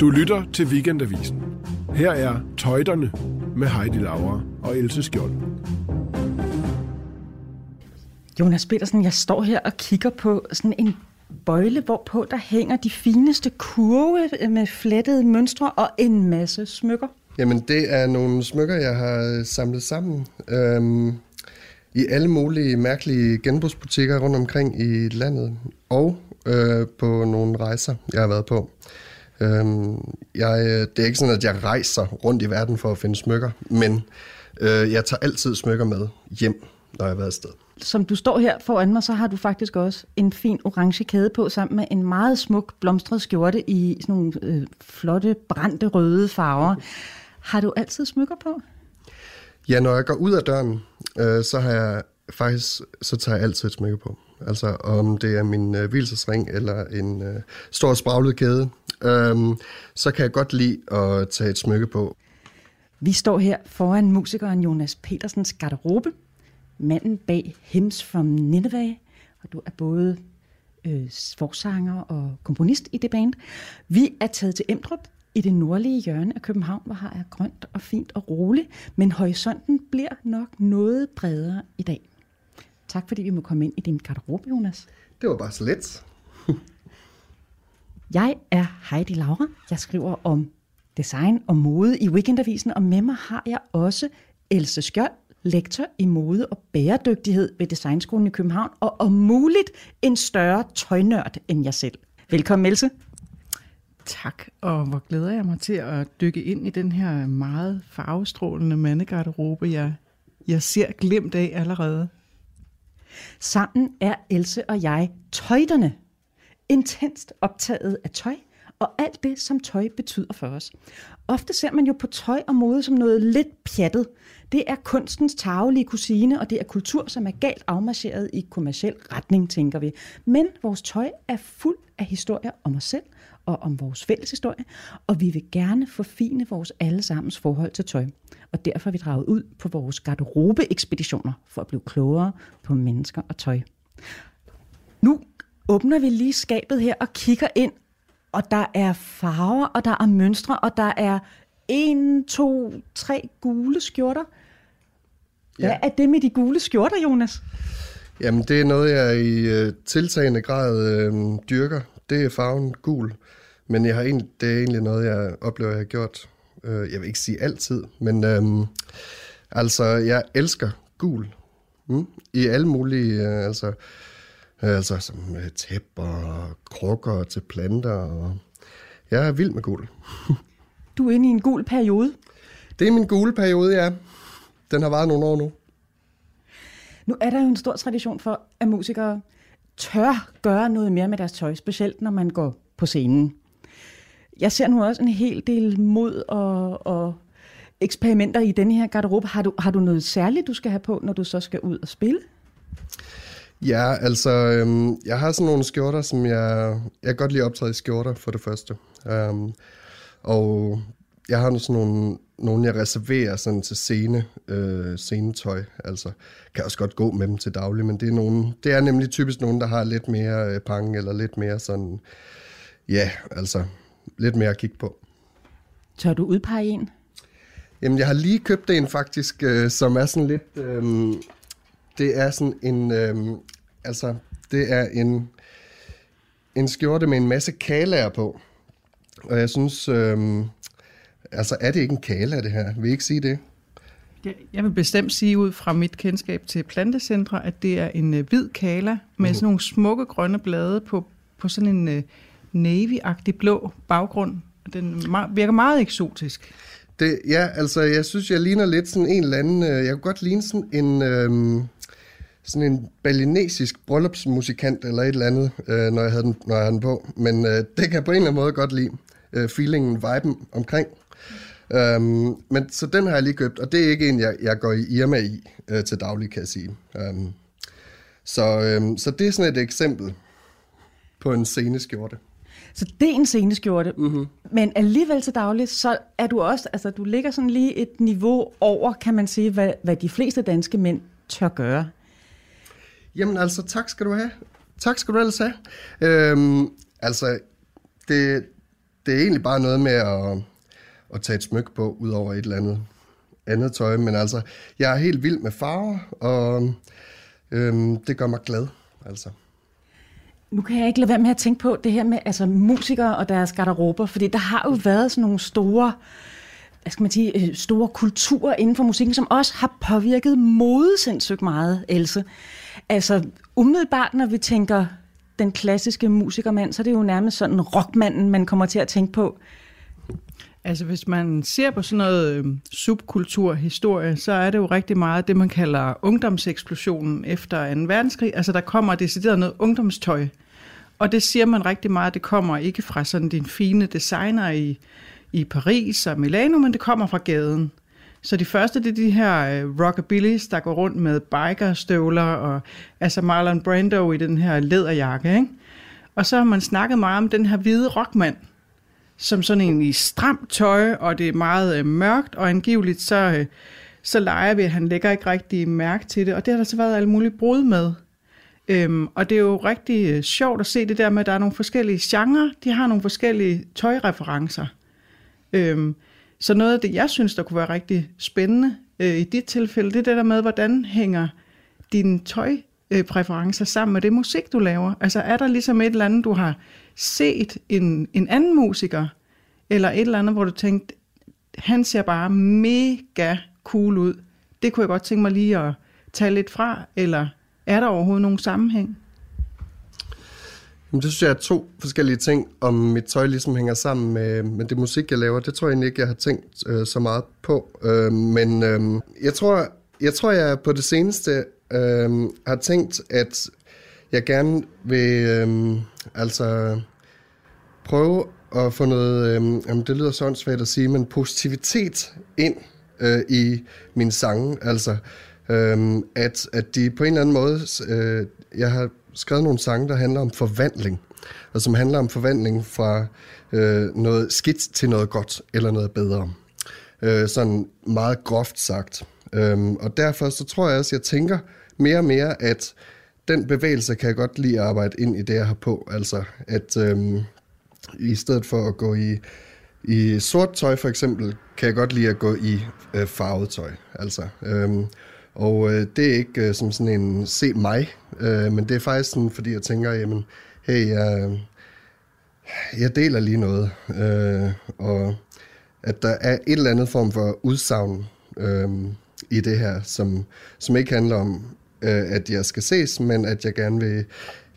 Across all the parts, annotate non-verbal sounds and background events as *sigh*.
Du lytter til Weekendavisen. Her er Tøjterne med Heidi Laura og Else Skjold. Jonas Petersen, jeg står her og kigger på sådan en bøjle, hvorpå der hænger de fineste kurve med flettede mønstre og en masse smykker. Jamen, det er nogle smykker, jeg har samlet sammen øhm, i alle mulige mærkelige genbrugsbutikker rundt omkring i landet, og øh, på nogle rejser, jeg har været på. Øhm, jeg, det er ikke sådan, at jeg rejser rundt i verden for at finde smykker, men øh, jeg tager altid smykker med hjem, når jeg har været afsted. Som du står her foran mig, så har du faktisk også en fin orange kæde på, sammen med en meget smuk blomstret skjorte i sådan nogle øh, flotte, brændte røde farver. Har du altid smykker på? Ja, når jeg går ud af døren, øh, så har jeg faktisk, så tager jeg altid et smykke på. Altså om det er min øh, hvilesesring eller en øh, stor spraglet kæde, øh, så kan jeg godt lide at tage et smykke på. Vi står her foran musikeren Jonas Petersens garderobe, manden bag Hymns from Nineveh, og du er både øh, forsanger og komponist i det band. Vi er taget til Emdrup i det nordlige hjørne af København, hvor her er grønt og fint og roligt, men horisonten bliver nok noget bredere i dag. Tak fordi vi må komme ind i din garderobe, Jonas. Det var bare så let. *laughs* Jeg er Heidi Laura. Jeg skriver om design og mode i Weekendavisen, og med mig har jeg også Else Skjold, lektor i mode og bæredygtighed ved Designskolen i København, og om muligt en større tøjnørd end jeg selv. Velkommen, Else. Tak, og hvor glæder jeg mig til at dykke ind i den her meget farvestrålende mandegarderobe, jeg, jeg ser glemt af allerede. Sammen er Else og jeg tøjterne. Intenst optaget af tøj og alt det, som tøj betyder for os. Ofte ser man jo på tøj og mode som noget lidt pjattet. Det er kunstens tagelige kusine, og det er kultur, som er galt afmarcheret i kommersiel retning, tænker vi. Men vores tøj er fuld af historier om os selv og om vores fælles historie, og vi vil gerne forfine vores allesammens forhold til tøj. Og derfor er vi draget ud på vores garderobe-ekspeditioner for at blive klogere på mennesker og tøj. Nu åbner vi lige skabet her og kigger ind, og der er farver, og der er mønstre, og der er en, to, tre gule skjorter. Hvad Ja. er det med de gule skjorter, Jonas? Jamen, det er noget, jeg i øh, tiltagende grad øh, dyrker. Det er farven gul. Men jeg har egentlig, det er egentlig noget, jeg oplever, jeg har gjort. Øh, jeg vil ikke sige altid, men øh, altså, jeg elsker gul. Mm? I alle mulige, øh, altså, øh, altså som øh, tæpper og krukker til planter. Og jeg er vild med gul. Du er inde i en gul periode. Det er min gule periode, ja. Den har varet nogle år nu. Nu er der jo en stor tradition for, at musikere tør gøre noget mere med deres tøj, specielt når man går på scenen. Jeg ser nu også en hel del mod og, og eksperimenter i denne her garderobe. Har du, har du noget særligt, du skal have på, når du så skal ud og spille? Ja, altså, øhm, jeg har sådan nogle skjorter, som jeg... Jeg kan godt lide at optræde i skjorter, for det første. Um, og jeg har sådan nogle, nogle jeg reserverer sådan til scene, øh, scenetøj. Altså, kan også godt gå med dem til daglig, men det er, nogle, det er nemlig typisk nogen, der har lidt mere øh, pang, eller lidt mere sådan... Ja, altså, lidt mere at kigge på. Tør du udpege en? Jamen, jeg har lige købt en faktisk, øh, som er sådan lidt... Øh, det er sådan en... Øh, altså, det er en, en skjorte med en masse kalaer på. Og jeg synes... Øh, altså, er det ikke en kala, det her? Vil I ikke sige det? Jeg- vil bestemt sige ud fra mit kendskab til plantecentre, at det er en øh, hvid kala med sådan nogle smukke grønne blade på, på sådan en øh, navy-agtig blå baggrund. Den virker meget eksotisk. Det, ja, altså, jeg synes, jeg ligner lidt sådan en eller anden... Øh, jeg kunne godt ligne sådan en... Øh, sådan en balinesisk bryllupsmusikant eller et eller andet, øh, når, jeg havde den, når jeg havde den på. Men øh, det kan jeg på en eller anden måde godt lide. Øh, feelingen, viben omkring. Um, men så den har jeg lige købt, og det er ikke en, jeg, jeg går i Irma i øh, til daglig, kan jeg sige. Um, så, øhm, så det er sådan et eksempel på en sceneskjorte. Så det er en sceneskjorte. Mm-hmm. Men alligevel til dagligt, så er du også, altså du ligger sådan lige et niveau over, kan man sige, hvad, hvad de fleste danske mænd tør gøre. Jamen altså, tak skal du have. Tak skal du ellers have. Øhm, altså, det, det er egentlig bare noget med at, at tage et smykke på, ud over et eller andet andet tøj. Men altså, jeg er helt vild med farver, og øhm, det gør mig glad. Altså. Nu kan jeg ikke lade være med at tænke på det her med altså, musikere og deres garderober, fordi der har jo været sådan nogle store, hvad skal man sige, øh, store kulturer inden for musikken, som også har påvirket mode sindssygt meget, Else. Altså umiddelbart, når vi tænker den klassiske musikermand, så er det jo nærmest sådan rockmanden, man kommer til at tænke på. Altså hvis man ser på sådan noget øh, subkulturhistorie, så er det jo rigtig meget det, man kalder ungdomseksplosionen efter 2. verdenskrig. Altså der kommer decideret noget ungdomstøj. Og det siger man rigtig meget, det kommer ikke fra sådan din fine designer i, i Paris og Milano, men det kommer fra gaden. Så de første, det er de her øh, rockabillys, der går rundt med bikerstøvler, og altså Marlon Brando i den her læderjakke, ikke? Og så har man snakket meget om den her hvide rockmand, som sådan en i stramt tøj, og det er meget øh, mørkt, og angiveligt så, øh, så leger vi, at han lægger ikke rigtig mærke til det, og det har der så været alle mulige brud med. Øhm, og det er jo rigtig øh, sjovt at se det der med, at der er nogle forskellige genrer, de har nogle forskellige tøjreferencer. Øhm, så noget af det, jeg synes, der kunne være rigtig spændende øh, i dit tilfælde, det er det der med, hvordan hænger dine tøjpræferencer øh, sammen med det musik, du laver? Altså er der ligesom et eller andet, du har set en, en anden musiker, eller et eller andet, hvor du tænkte, han ser bare mega cool ud. Det kunne jeg godt tænke mig lige at tage lidt fra, eller er der overhovedet nogen sammenhæng? Jamen, det synes jeg er to forskellige ting, om mit tøj ligesom hænger sammen med, med det musik, jeg laver. Det tror jeg egentlig ikke, jeg har tænkt øh, så meget på. Øh, men øh, jeg, tror, jeg tror, jeg på det seneste øh, har tænkt, at jeg gerne vil øh, altså prøve at få noget, øh, jamen, det lyder sådan svært at sige, men positivitet ind øh, i min sange. Altså, øh, at, at de på en eller anden måde, øh, jeg har skrevet nogle sange, der handler om forvandling, og som handler om forvandling fra øh, noget skidt til noget godt eller noget bedre. Øh, sådan meget groft sagt. Øh, og derfor så tror jeg også, jeg tænker mere og mere, at den bevægelse kan jeg godt lide at arbejde ind i det, jeg har på. Altså, at øh, i stedet for at gå i, i sort tøj for eksempel, kan jeg godt lide at gå i øh, farvet tøj. Altså, øh, og øh, det er ikke øh, som sådan en se mig, øh, men det er faktisk sådan, fordi jeg tænker, jamen, hey, jeg, jeg deler lige noget. Øh, og at der er et eller andet form for udsagn øh, i det her, som, som ikke handler om, øh, at jeg skal ses, men at jeg gerne vil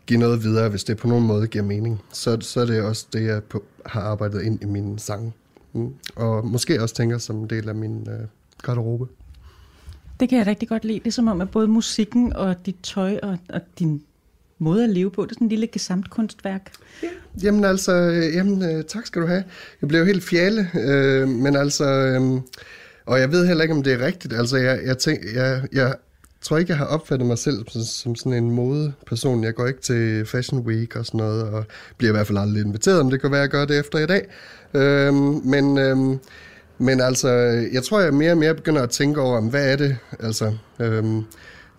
give noget videre, hvis det på nogen måde giver mening. Så, så er det også det, jeg på, har arbejdet ind i min sang. Mm. Og måske også tænker som en del af min øh, garderobe. Det kan jeg rigtig godt lide. Det er som om, at både musikken og dit tøj og, og din måde at leve på, det er sådan en lille gesamtkunstværk. Ja. Jamen altså, øh, jamen, øh, tak skal du have. Jeg blev helt fjale, øh, men altså, øh, og jeg ved heller ikke, om det er rigtigt. Altså, jeg, jeg, tænk, jeg, jeg tror ikke, jeg har opfattet mig selv som, som sådan en modeperson. Jeg går ikke til Fashion Week og sådan noget, og bliver i hvert fald aldrig inviteret, om det kan være, at jeg gør det efter i dag. Øh, men... Øh, men altså, jeg tror, jeg mere og mere begynder at tænke over, hvad er det, altså, øhm,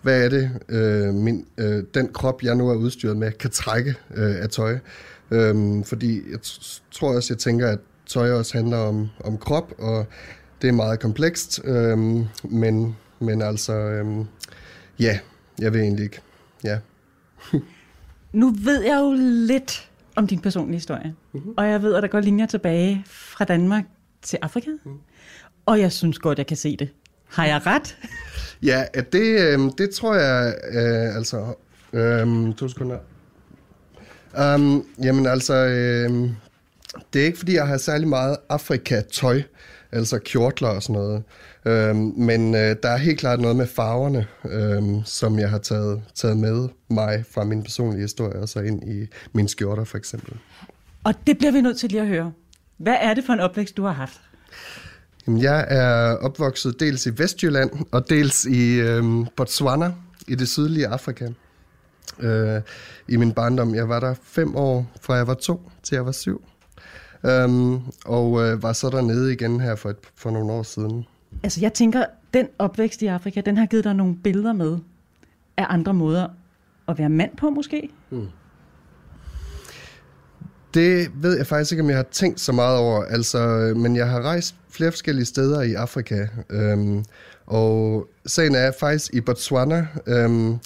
hvad er det, øh, min, øh, den krop, jeg nu er udstyret med, kan trække øh, af tøj. Øhm, fordi jeg tror også, jeg tænker, at tøj også handler om, om krop, og det er meget komplekst, øhm, men, men altså, øhm, ja, jeg ved egentlig ikke, ja. *laughs* nu ved jeg jo lidt om din personlige historie, mm-hmm. og jeg ved, at der går linjer tilbage fra Danmark til Afrika. Mm. Og jeg synes godt, jeg kan se det. Har jeg ret? *laughs* ja, det, øh, det tror jeg, øh, altså... Øh, to sekunder. Um, jamen altså, øh, det er ikke fordi, jeg har særlig meget Afrika-tøj, altså kjortler og sådan noget. Øh, men øh, der er helt klart noget med farverne, øh, som jeg har taget, taget med mig fra min personlige historie, og så ind i mine skjorter for eksempel. Og det bliver vi nødt til lige at høre. Hvad er det for en opvækst, du har haft? Jamen, jeg er opvokset dels i Vestjylland og dels i øh, Botswana i det sydlige Afrika. Øh, I min barndom, jeg var der fem år, fra jeg var to til jeg var syv. Um, og øh, var så dernede igen her for, et, for nogle år siden. Altså jeg tænker, den opvækst i Afrika, den har givet dig nogle billeder med af andre måder at være mand på måske? Hmm. Det ved jeg faktisk ikke, om jeg har tænkt så meget over. Altså, øh, men jeg har rejst flere forskellige steder i Afrika. Øhm, og sagen er faktisk i Botswana, øhm,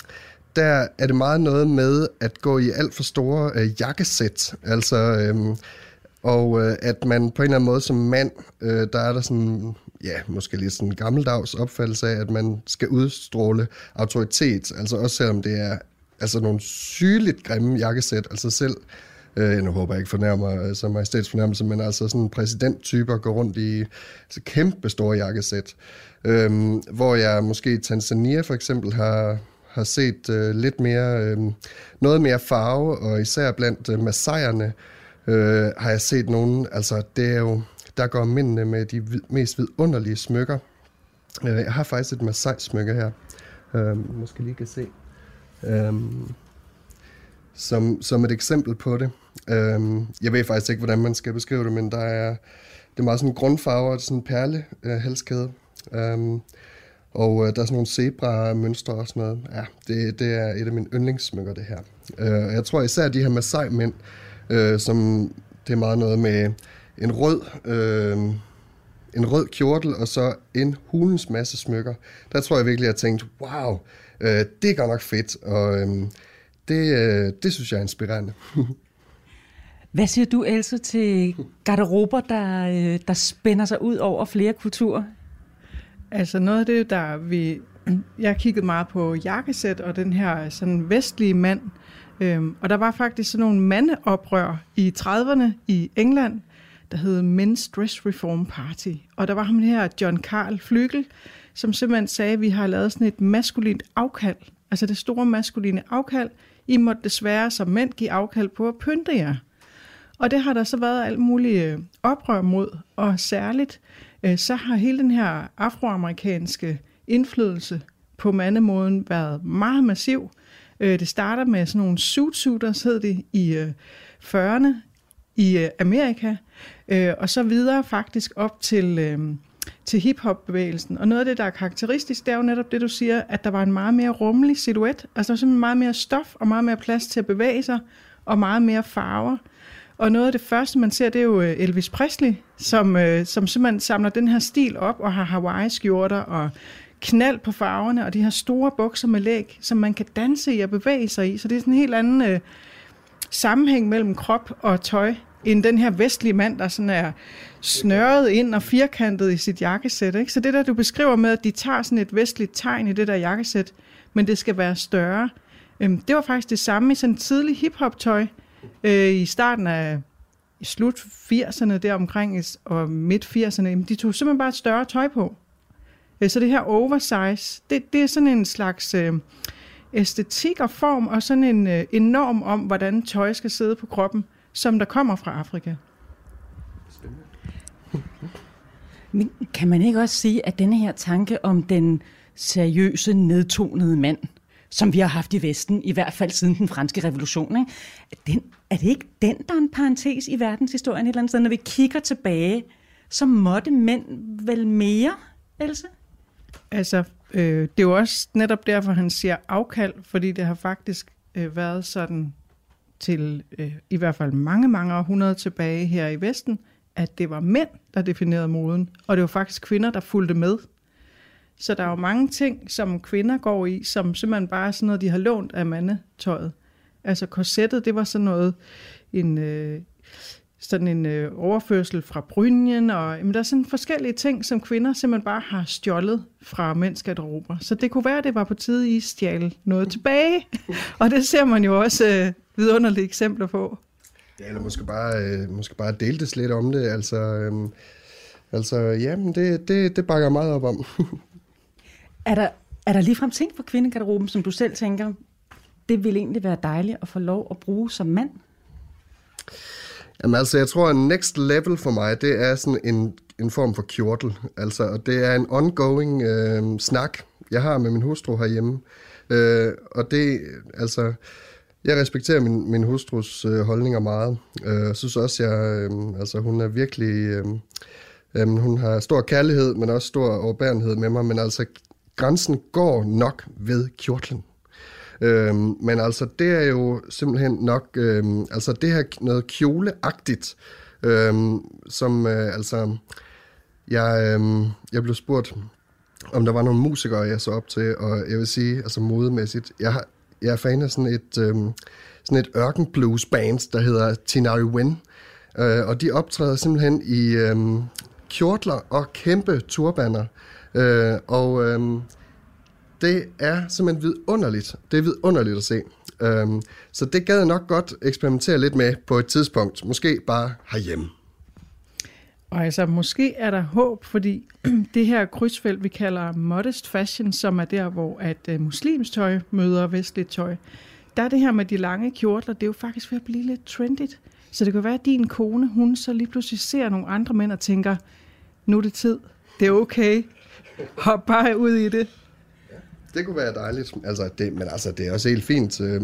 der er det meget noget med at gå i alt for store øh, jakkesæt. Altså, øhm, og øh, at man på en eller anden måde som mand, øh, der er der sådan, ja, måske lidt sådan en gammeldags opfattelse af, at man skal udstråle autoritet. Altså også selvom det er altså nogle sygeligt grimme jakkesæt. Altså selv Øh, nu håber jeg ikke fornærmer øh, så majestætsfornærmelse, men altså sådan præsidenttyper går rundt i altså kæmpe store jakkesæt. Øh, hvor jeg måske i Tanzania for eksempel har, har set øh, lidt mere, øh, noget mere farve, og især blandt øh, massajerne øh, har jeg set nogen, altså det er jo, der går mændene med de vid, mest vidunderlige smykker. Øh, jeg har faktisk et masai-smykke her, øh, måske lige kan se. Øh, som, som et eksempel på det. Øhm, jeg ved faktisk ikke, hvordan man skal beskrive det, men der er, det er meget sådan grundfarver, sådan en perle øh, halskæde. Øhm, og øh, der er sådan nogle zebra-mønstre og sådan noget. Ja, det, det er et af mine yndlingssmykker, det her. Øh, jeg tror især de her Masai-mænd, øh, som det er meget noget med en rød, øh, en rød kjortel og så en hulens masse smykker. Der tror jeg virkelig, at jeg tænkte, wow, øh, det er godt nok fedt. Og øh, det, øh, det synes jeg er inspirerende. *laughs* Hvad siger du, Else, til garderober, der, øh, der spænder sig ud over flere kulturer? Altså noget af det, der vi... Jeg har kigget meget på jakkesæt og den her sådan vestlige mand. Øhm, og der var faktisk sådan nogle mandeoprør i 30'erne i England, der hed Men's Dress Reform Party. Og der var ham her, John Carl Flygel, som simpelthen sagde, at vi har lavet sådan et maskulint afkald. Altså det store maskuline afkald. I måtte desværre som mænd give afkald på at pynte jer. Og det har der så været alt muligt øh, oprør mod, og særligt øh, så har hele den her afroamerikanske indflydelse på mandemåden været meget massiv. Øh, det starter med sådan nogle suitsuiters, hed det, i 40'erne i Amerika, og så videre faktisk op til, til hiphop-bevægelsen. Og noget af det, der er karakteristisk, det er jo netop det, du siger, at der var en meget mere rummelig silhuet. Altså der var simpelthen meget mere stof og meget mere plads til at bevæge sig, og meget mere farver. Og noget af det første, man ser, det er jo øh, Elvis Presley, som, øh, som simpelthen samler den her stil op og har Hawaii-skjorter og knald på farverne og de her store bukser med læg, som man kan danse i og bevæge sig i. Så det er sådan en helt anden øh, sammenhæng mellem krop og tøj, end den her vestlige mand, der sådan er snørret ind og firkantet i sit jakkesæt. Ikke? Så det der, du beskriver med, at de tager sådan et vestligt tegn i det der jakkesæt, men det skal være større. Øhm, det var faktisk det samme i sådan tidlig hiphop-tøj, øh, i starten af i slut 80'erne der omkring og midt 80'erne, de tog simpelthen bare et større tøj på. Øh, så det her oversize, det, det er sådan en slags øh, æstetik og form, og sådan en øh, enorm om, hvordan tøj skal sidde på kroppen, som der kommer fra Afrika. Men kan man ikke også sige, at denne her tanke om den seriøse, nedtonede mand, som vi har haft i Vesten, i hvert fald siden den franske revolution. Ikke? Den, er det ikke den, der er en parentes i verdenshistorien et eller andet sted? Når vi kigger tilbage, så måtte mænd vel mere, Else? Altså, øh, det er jo også netop derfor, han siger afkald, fordi det har faktisk øh, været sådan til øh, i hvert fald mange, mange århundreder tilbage her i Vesten, at det var mænd, der definerede moden, og det var faktisk kvinder, der fulgte med. Så der er jo mange ting, som kvinder går i, som simpelthen bare er sådan noget, de har lånt af mandetøjet. Altså korsettet, det var sådan noget, en, øh, sådan en øh, overførsel fra brynjen, og jamen, der er sådan forskellige ting, som kvinder simpelthen bare har stjålet fra mænds garderober. Så det kunne være, at det var på tide, I stjal noget tilbage. og det ser man jo også øh, vidunderlige eksempler på. Ja, eller måske bare, øh, måske bare deltes lidt om det. Altså, øh, altså jamen, det, det, det bakker jeg meget op om. *laughs* Er der, er der ligefrem ting på kvindegarderoben, som du selv tænker, det vil egentlig være dejligt at få lov at bruge som mand? Jamen altså, jeg tror, at next level for mig, det er sådan en, en form for kjortel. Altså, og det er en ongoing øh, snak, jeg har med min hustru herhjemme. Øh, og det, altså, jeg respekterer min, min hustrus øh, holdninger meget. Øh, synes også, jeg, øh, altså, hun er virkelig... Øh, øh, hun har stor kærlighed, men også stor overbærenhed med mig, men altså grænsen går nok ved kjortlen. Øhm, men altså, det er jo simpelthen nok, øhm, altså det her noget kjoleagtigt, øhm, som øh, altså, jeg, øhm, jeg blev spurgt, om der var nogle musikere, jeg så op til, og jeg vil sige, altså modemæssigt, jeg, har, jeg er fan af sådan et, øh, sådan et ørken blues band, der hedder Tinari Wen, øh, og de optræder simpelthen i øh, kjortler og kæmpe turbaner, øh, og øh, det er simpelthen vidunderligt. Det er vidunderligt at se. Øh, så det gad jeg nok godt eksperimentere lidt med på et tidspunkt. Måske bare herhjemme. Og altså, måske er der håb, fordi *clears throat* det her krydsfelt, vi kalder modest fashion, som er der, hvor at uh, muslims tøj møder vestligt tøj, der er det her med de lange kjortler, det er jo faktisk ved at blive lidt trendigt. Så det kan være, at din kone, hun så lige pludselig ser nogle andre mænd og tænker, nu er det tid, det er okay, hop bare ud i det. Ja, Det kunne være dejligt. Altså, det, men altså, det er også helt fint. Øh,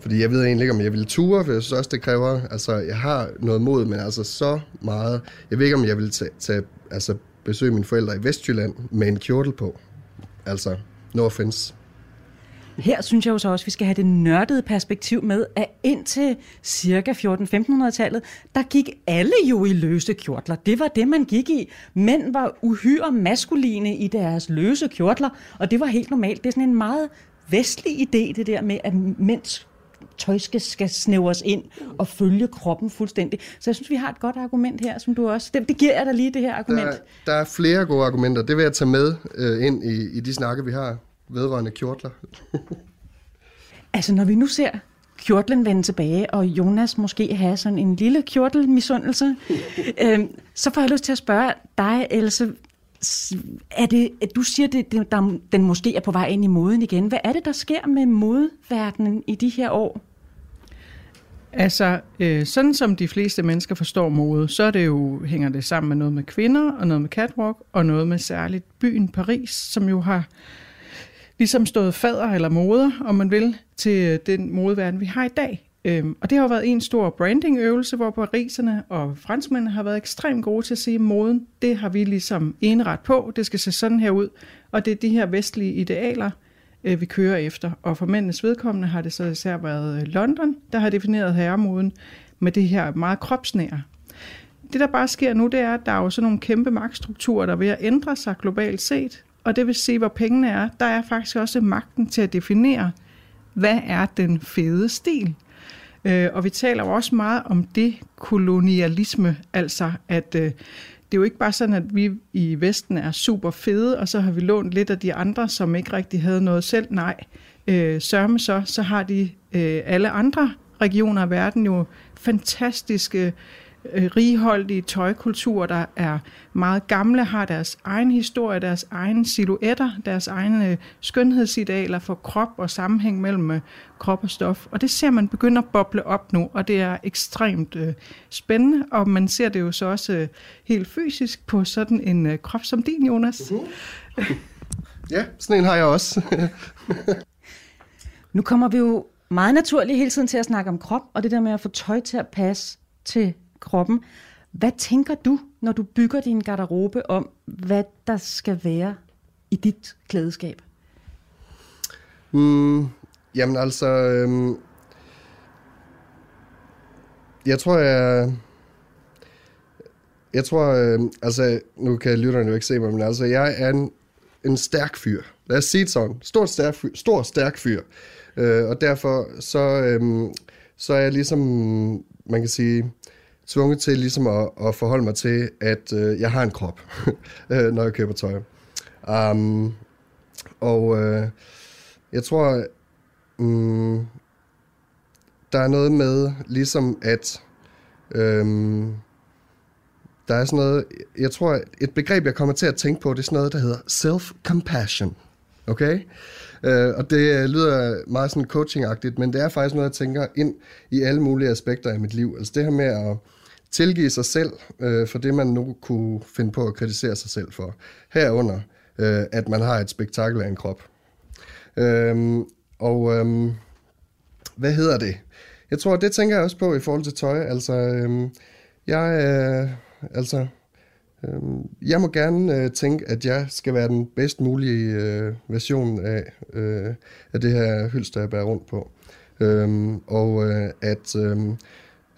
fordi jeg ved egentlig ikke, om jeg vil ture, for jeg synes også, det kræver... Altså, jeg har noget mod, men altså så meget... Jeg ved ikke, om jeg vil tage, tage altså, besøge mine forældre i Vestjylland med en kjortel på. Altså, no offense. Her synes jeg jo så også, at vi skal have det nørdede perspektiv med, at indtil cirka 14-1500-tallet, der gik alle jo i løse kjortler. Det var det, man gik i. Mænd var uhyre maskuline i deres løse kjortler, og det var helt normalt. Det er sådan en meget vestlig idé, det der med, at mænds tøj skal, skal snævres ind og følge kroppen fuldstændig. Så jeg synes, vi har et godt argument her, som du også... Det, det giver jeg dig lige, det her argument. Der, der er flere gode argumenter. Det vil jeg tage med øh, ind i, i de snakke, vi har vedrørende kjortler. *laughs* altså, når vi nu ser kjortlen vende tilbage, og Jonas måske have sådan en lille kjortelmisundelse, *laughs* øh, så får jeg lyst til at spørge dig, Else, er det, at du siger, det, der, den måske er på vej ind i moden igen. Hvad er det, der sker med modverdenen i de her år? Altså, øh, sådan som de fleste mennesker forstår mode, så er det jo, hænger det sammen med noget med kvinder, og noget med catwalk, og noget med særligt byen Paris, som jo har ligesom stået fader eller moder, om man vil, til øh, den modeverden, vi har i dag. Øhm, og det har jo været en stor brandingøvelse, hvor pariserne og franskmændene har været ekstremt gode til at sige, at moden, det har vi ligesom enret på, det skal se sådan her ud, og det er de her vestlige idealer, øh, vi kører efter. Og for mændenes vedkommende har det så især været øh, London, der har defineret herremoden med det her meget kropsnære. Det, der bare sker nu, det er, at der er jo sådan nogle kæmpe magtstrukturer, der er ved at ændre sig globalt set, og det vil sige, hvor pengene er, der er faktisk også magten til at definere, hvad er den fede stil. Øh, og vi taler jo også meget om det kolonialisme, altså at øh, det er jo ikke bare sådan, at vi i Vesten er super fede, og så har vi lånt lidt af de andre, som ikke rigtig havde noget selv. Nej, øh, sørme så, så har de øh, alle andre regioner af verden jo fantastiske øh, righoldige tøjkulturer, der er meget gamle, har deres egen historie, deres egne silhuetter, deres egne øh, skønhedsidealer for krop og sammenhæng mellem øh, krop og stof. Og det ser man begynde at boble op nu, og det er ekstremt øh, spændende, og man ser det jo så også øh, helt fysisk på sådan en øh, krop som din, Jonas. Uh-huh. ja, sådan en har jeg også. *laughs* nu kommer vi jo meget naturligt hele tiden til at snakke om krop, og det der med at få tøj til at passe til kroppen. Hvad tænker du, når du bygger din garderobe om, hvad der skal være i dit klædeskab? Mm, jamen altså, øhm, jeg tror, jeg... Jeg tror, øh, altså, nu kan lytterne jo ikke se mig, men altså, jeg er en, en stærk fyr. Lad os sige det sådan. Stor, stærk fyr. Stor, stærk fyr. Øh, og derfor så, øh, så er jeg ligesom, man kan sige, tvunget til ligesom at, at forholde mig til, at øh, jeg har en krop, *laughs* øh, når jeg køber tøj. Um, og øh, jeg tror, um, der er noget med ligesom at øhm, der er sådan noget, jeg tror, et begreb, jeg kommer til at tænke på, det er sådan noget, der hedder self-compassion. Okay? Øh, og det øh, lyder meget sådan coaching men det er faktisk noget, jeg tænker ind i alle mulige aspekter af mit liv. Altså det her med at tilgive sig selv øh, for det, man nu kunne finde på at kritisere sig selv for. Herunder, øh, at man har et spektakel af en krop. Øhm, og øhm, hvad hedder det? Jeg tror, det tænker jeg også på i forhold til tøj. Altså, øhm, jeg, øh, altså, øh, jeg må gerne øh, tænke, at jeg skal være den bedst mulige øh, version af, øh, af det her hylster, jeg bærer rundt på. Øhm, og øh, at øh,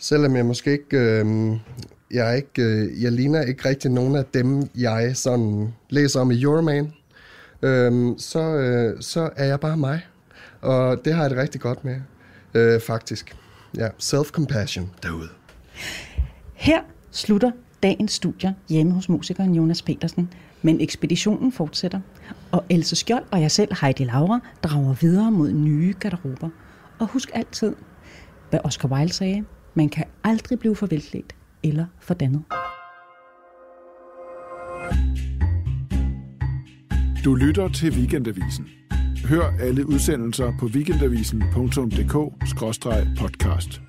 selvom jeg måske ikke, øh, jeg, er ikke øh, jeg ligner ikke rigtig nogen af dem, jeg sådan læser om i Euroman, øh, så, øh, så er jeg bare mig. Og det har jeg det rigtig godt med, øh, faktisk. Ja, self-compassion derude. Her slutter dagens studier hjemme hos musikeren Jonas Petersen. Men ekspeditionen fortsætter, og Else Skjold og jeg selv, Heidi Laura, drager videre mod nye garderober. Og husk altid, hvad Oscar Wilde sagde, man kan aldrig blive for velklædt eller for dannet. Du lytter til Weekendavisen. Hør alle udsendelser på weekendavisen.dk-podcast.